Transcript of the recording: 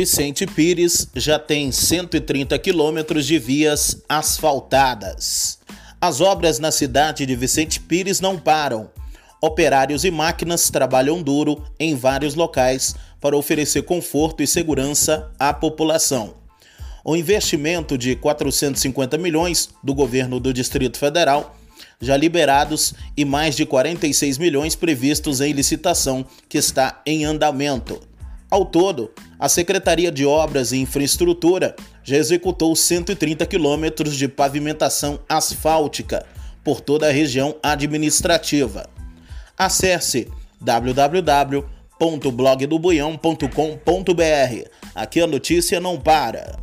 Vicente Pires já tem 130 quilômetros de vias asfaltadas. As obras na cidade de Vicente Pires não param. Operários e máquinas trabalham duro em vários locais para oferecer conforto e segurança à população. O investimento de 450 milhões do governo do Distrito Federal já liberados e mais de 46 milhões previstos em licitação que está em andamento. Ao todo, a Secretaria de Obras e Infraestrutura já executou 130 quilômetros de pavimentação asfáltica por toda a região administrativa. Acesse www.blogdobuião.com.br. Aqui a notícia não para.